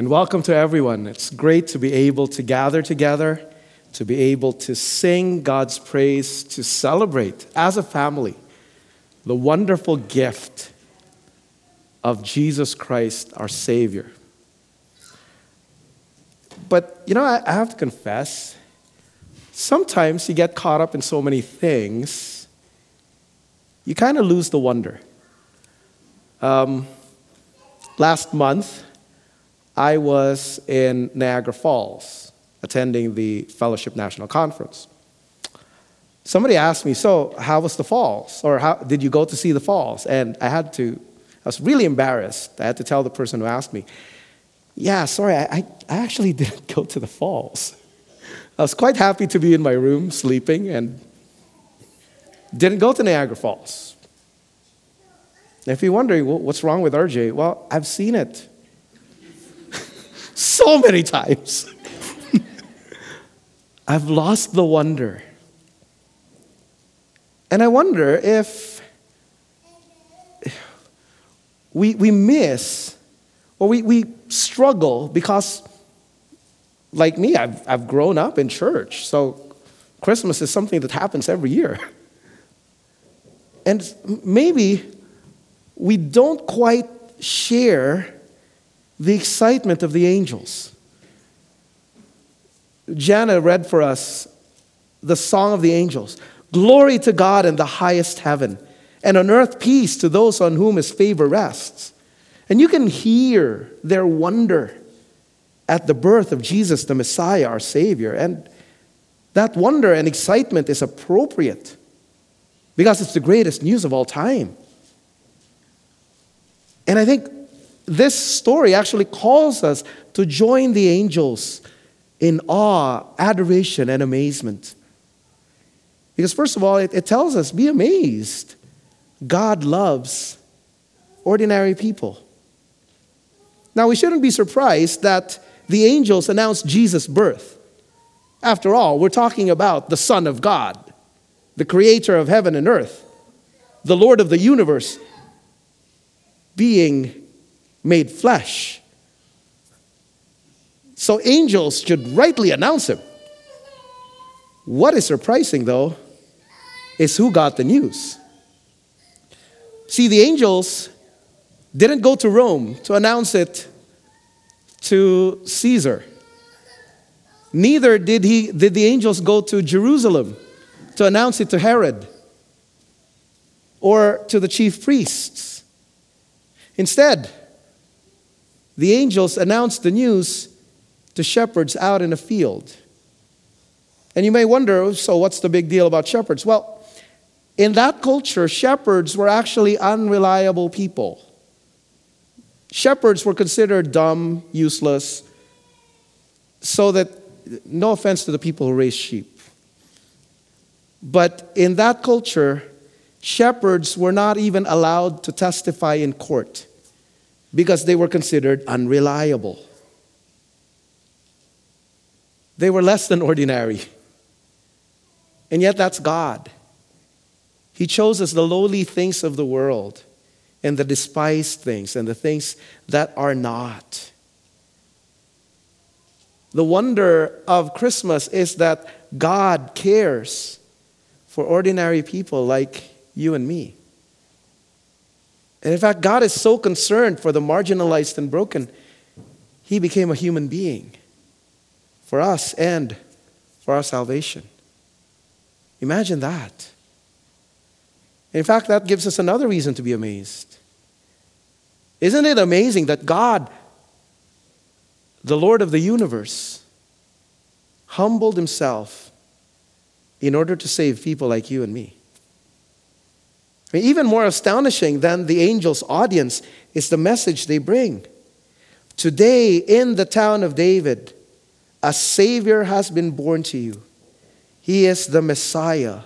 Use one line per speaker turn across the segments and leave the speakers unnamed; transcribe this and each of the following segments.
And welcome to everyone. It's great to be able to gather together, to be able to sing God's praise, to celebrate as a family the wonderful gift of Jesus Christ, our Savior. But, you know, I, have to confess, sometimes you get caught up in so many things, you kind of lose the wonder. Um, last month, I was in Niagara Falls attending the Fellowship National Conference. Somebody asked me, So, how was the falls? Or how, did you go to see the falls? And I had to, I was really embarrassed. I had to tell the person who asked me, Yeah, sorry, I, I actually didn't go to the falls. I was quite happy to be in my room sleeping and didn't go to Niagara Falls. If you're wondering well, what's wrong with RJ, well, I've seen it so many times. I've lost the wonder. And I wonder if we, we miss or we, we struggle because, like me, I've, I've grown up in church. So Christmas is something that happens every year. And maybe we don't quite share the excitement of the angels. Jana read for us the Song of the Angels. Glory to God in the highest heaven, and on earth peace to those on whom his favor rests. And you can hear their wonder at the birth of Jesus, the Messiah, our Savior. And that wonder and excitement is appropriate because it's the greatest news of all time. And I think this story actually calls us to join the angels in awe, adoration, and amazement. Because, first of all, it, it tells us be amazed. God loves ordinary people. Now, we shouldn't be surprised that the angels announced Jesus' birth. After all, we're talking about the Son of God, the creator of heaven and earth, the Lord of the universe, being made flesh. So angels should rightly announce him. What is surprising, though, is who got the news. See, the angels didn't go to Rome to announce it to Caesar. Neither did, he, did the angels go to Jerusalem to announce it to Herod or to the chief priests. Instead, the angels announced the news to shepherds out in a field. And you may wonder so, what's the big deal about shepherds? Well, in that culture, shepherds were actually unreliable people. Shepherds were considered dumb, useless, so that, no offense to the people who raise sheep. But in that culture, shepherds were not even allowed to testify in court because they were considered unreliable. They were less than ordinary. And yet, that's God. He chose us the lowly things of the world and the despised things and the things that are not. The wonder of Christmas is that God cares for ordinary people like you and me. And in fact, God is so concerned for the marginalized and broken, He became a human being for us and for our salvation. Imagine that. In fact, that gives us another reason to be amazed. Isn't it amazing that God, the Lord of the universe, humbled himself in order to save people like you and me? I mean, even more astonishing than the angels' audience is the message they bring. Today, in the town of David, a Savior has been born to you. He is the Messiah,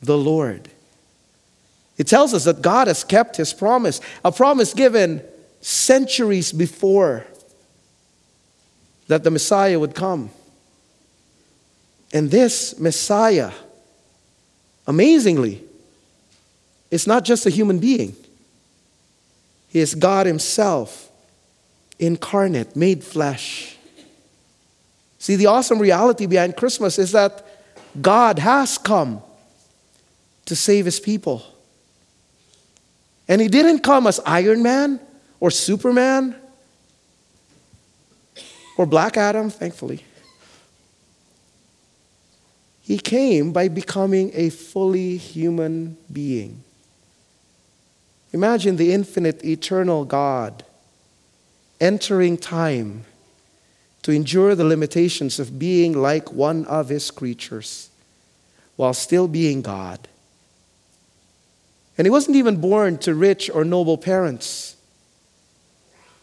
the Lord. It tells us that God has kept his promise, a promise given centuries before that the Messiah would come. And this Messiah, amazingly, is not just a human being, he is God Himself incarnate, made flesh. See, the awesome reality behind Christmas is that God has come to save his people. And he didn't come as Iron Man or Superman or Black Adam, thankfully. He came by becoming a fully human being. Imagine the infinite, eternal God entering time to endure the limitations of being like one of his creatures while still being God. And he wasn't even born to rich or noble parents.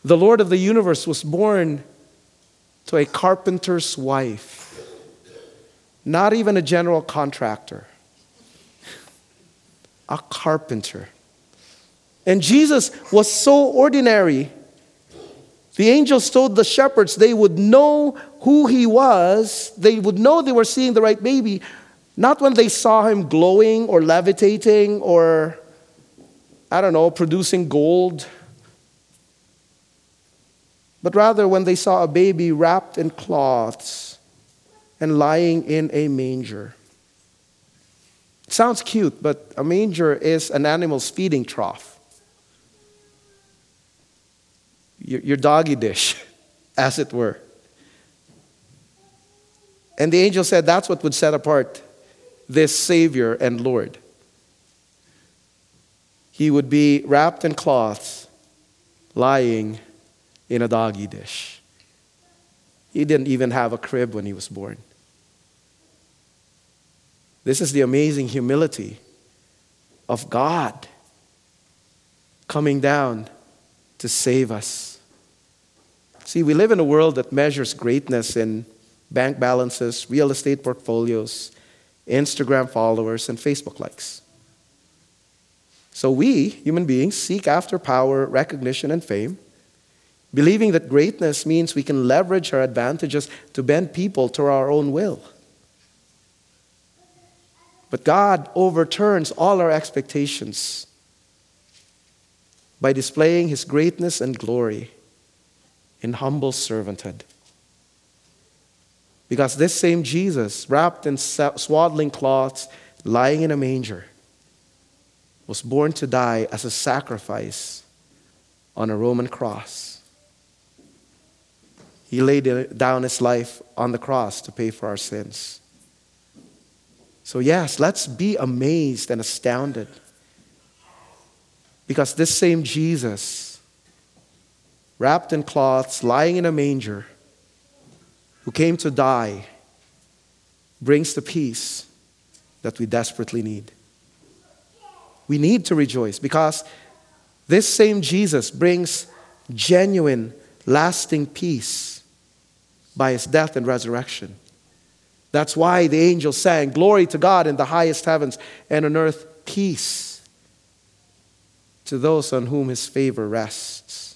The Lord of the universe was born to a carpenter's wife, not even a general contractor, a carpenter. And Jesus was so ordinary. The angels told the shepherds they would know who he was, they would know they were seeing the right baby, not when they saw him glowing or levitating or, I don't know, producing gold but rather when they saw a baby wrapped in cloths and lying in a manger. It sounds cute, but a manger is an animal's feeding trough. Your, your doggy dish, as it were. And the angel said that's what would set apart this Savior and Lord. He would be wrapped in cloths, lying in a doggy dish. He didn't even have a crib when he was born. This is the amazing humility of God coming down to save us. See, we live in a world that measures greatness in bank balances, real estate portfolios, Instagram followers, and Facebook likes. So we, human beings, seek after power, recognition, and fame believing that greatness means we can leverage our advantages to bend people to our own will. But God overturns all our expectations by displaying His greatness and glory in humble servanthood. Because this same Jesus, wrapped in swaddling cloths, lying in a manger, was born to die as a sacrifice on a Roman cross. He laid down his life on the cross to pay for our sins. So, yes, let's be amazed and astounded because this same Jesus, wrapped in cloths, lying in a manger, who came to die, brings the peace that we desperately need. We need to rejoice because this same Jesus brings genuine, lasting peace by his death and resurrection. That's why the angels sang, Glory to God in the highest heavens, and on earth peace to those on whom his favor rests.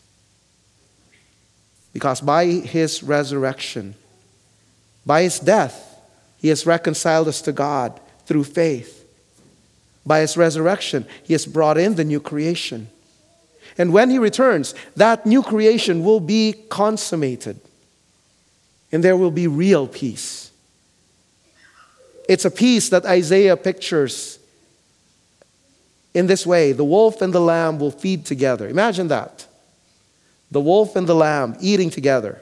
Because by his resurrection, by his death, he has reconciled us to God through faith. By his resurrection, he has brought in the new creation. And when he returns, that new creation will be consummated and there will be real peace. It's a peace that Isaiah pictures in this way the wolf and the lamb will feed together. Imagine that. The wolf and the lamb eating together.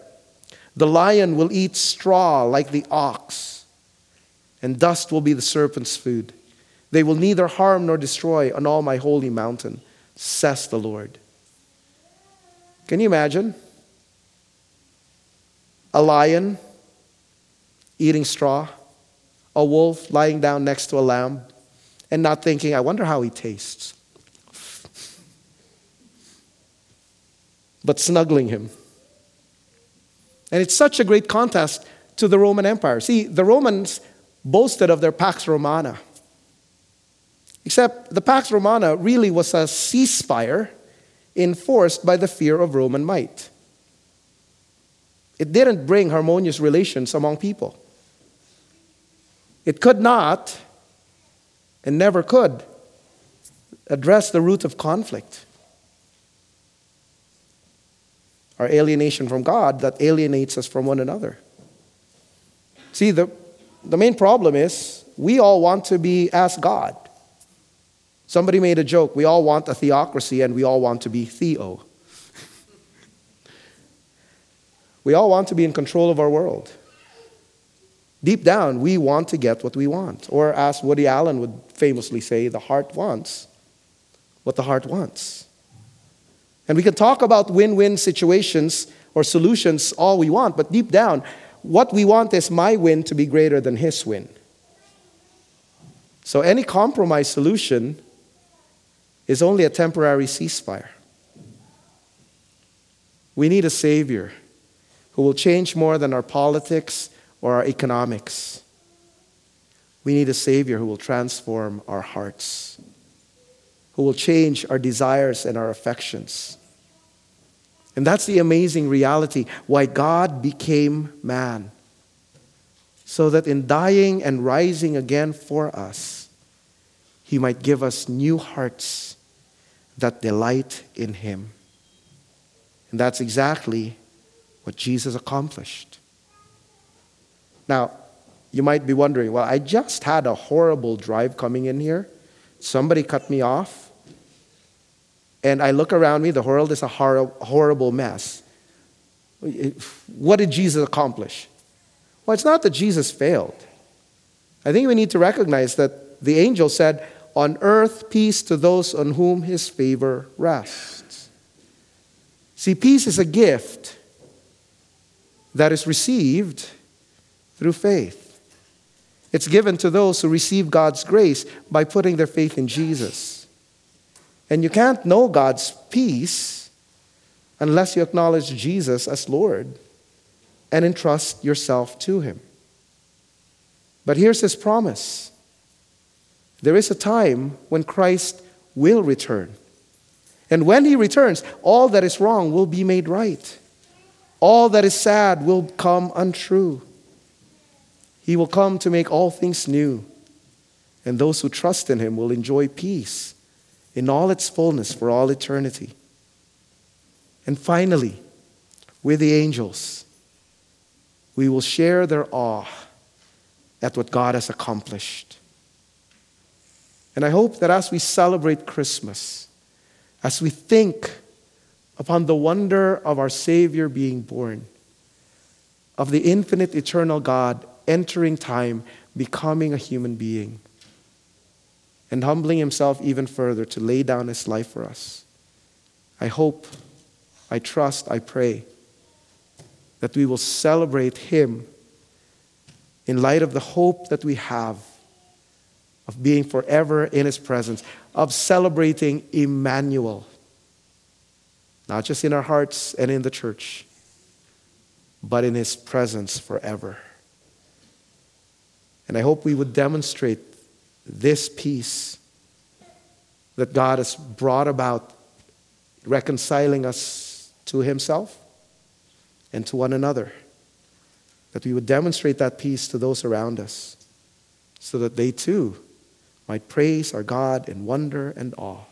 The lion will eat straw like the ox, and dust will be the serpent's food. They will neither harm nor destroy on all my holy mountain, says the Lord. Can you imagine? a lion eating straw, a wolf lying down next to a lamb, and not thinking, I wonder how he tastes. But snuggling him. And it's such a great contrast to the Roman Empire. See, the Romans boasted of their Pax Romana. Except the Pax Romana really was a ceasefire enforced by the fear of Roman might. It didn't bring harmonious relations among people. It could not and never could address the root of conflict. Our alienation from God that alienates us from one another. See, the, the main problem is we all want to be as God. Somebody made a joke we all want a theocracy and we all want to be Theo. we all want to be in control of our world. Deep down, we want to get what we want. Or, as Woody Allen would famously say, the heart wants what the heart wants. And we can talk about win win situations or solutions all we want, but deep down, what we want is my win to be greater than his win. So, any compromise solution is only a temporary ceasefire. We need a Savior who will change more than our politics or our economics. We need a Savior who will transform our hearts, who will change our desires and our affections. And that's the amazing reality why God became man. So that in dying and rising again for us, he might give us new hearts that delight in him. And that's exactly what Jesus accomplished. Now, you might be wondering, well, I just had a horrible drive coming in here. Somebody cut me off. And I look around me, the world is a hor- horrible mess. What did Jesus accomplish? Well, it's not that Jesus failed. I think we need to recognize that the angel said, On earth, peace to those on whom his favor rests. See, peace is a gift that is received through faith. It's given to those who receive God's grace by putting their faith in Jesus. And you can't know God's peace unless you acknowledge Jesus as Lord and entrust yourself to Him. But here's His promise there is a time when Christ will return. And when He returns, all that is wrong will be made right, all that is sad will come untrue. He will come to make all things new, and those who trust in him will enjoy peace in all its fullness for all eternity. And finally, with the angels, we will share their awe at what God has accomplished. And I hope that as we celebrate Christmas, as we think upon the wonder of our Savior being born, of the infinite eternal God entering time, becoming a human being, and humbling himself even further to lay down his life for us. I hope, I trust, I pray that we will celebrate him in light of the hope that we have of being forever in his presence, of celebrating Emmanuel, not just in our hearts and in the church, but in his presence forever. And I hope we would demonstrate this peace that God has brought about, reconciling us to Himself and to one another. That we would demonstrate that peace to those around us so that they too might praise our God in wonder and awe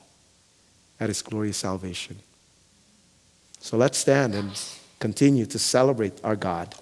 at His glorious salvation. So let's stand and continue to celebrate our God.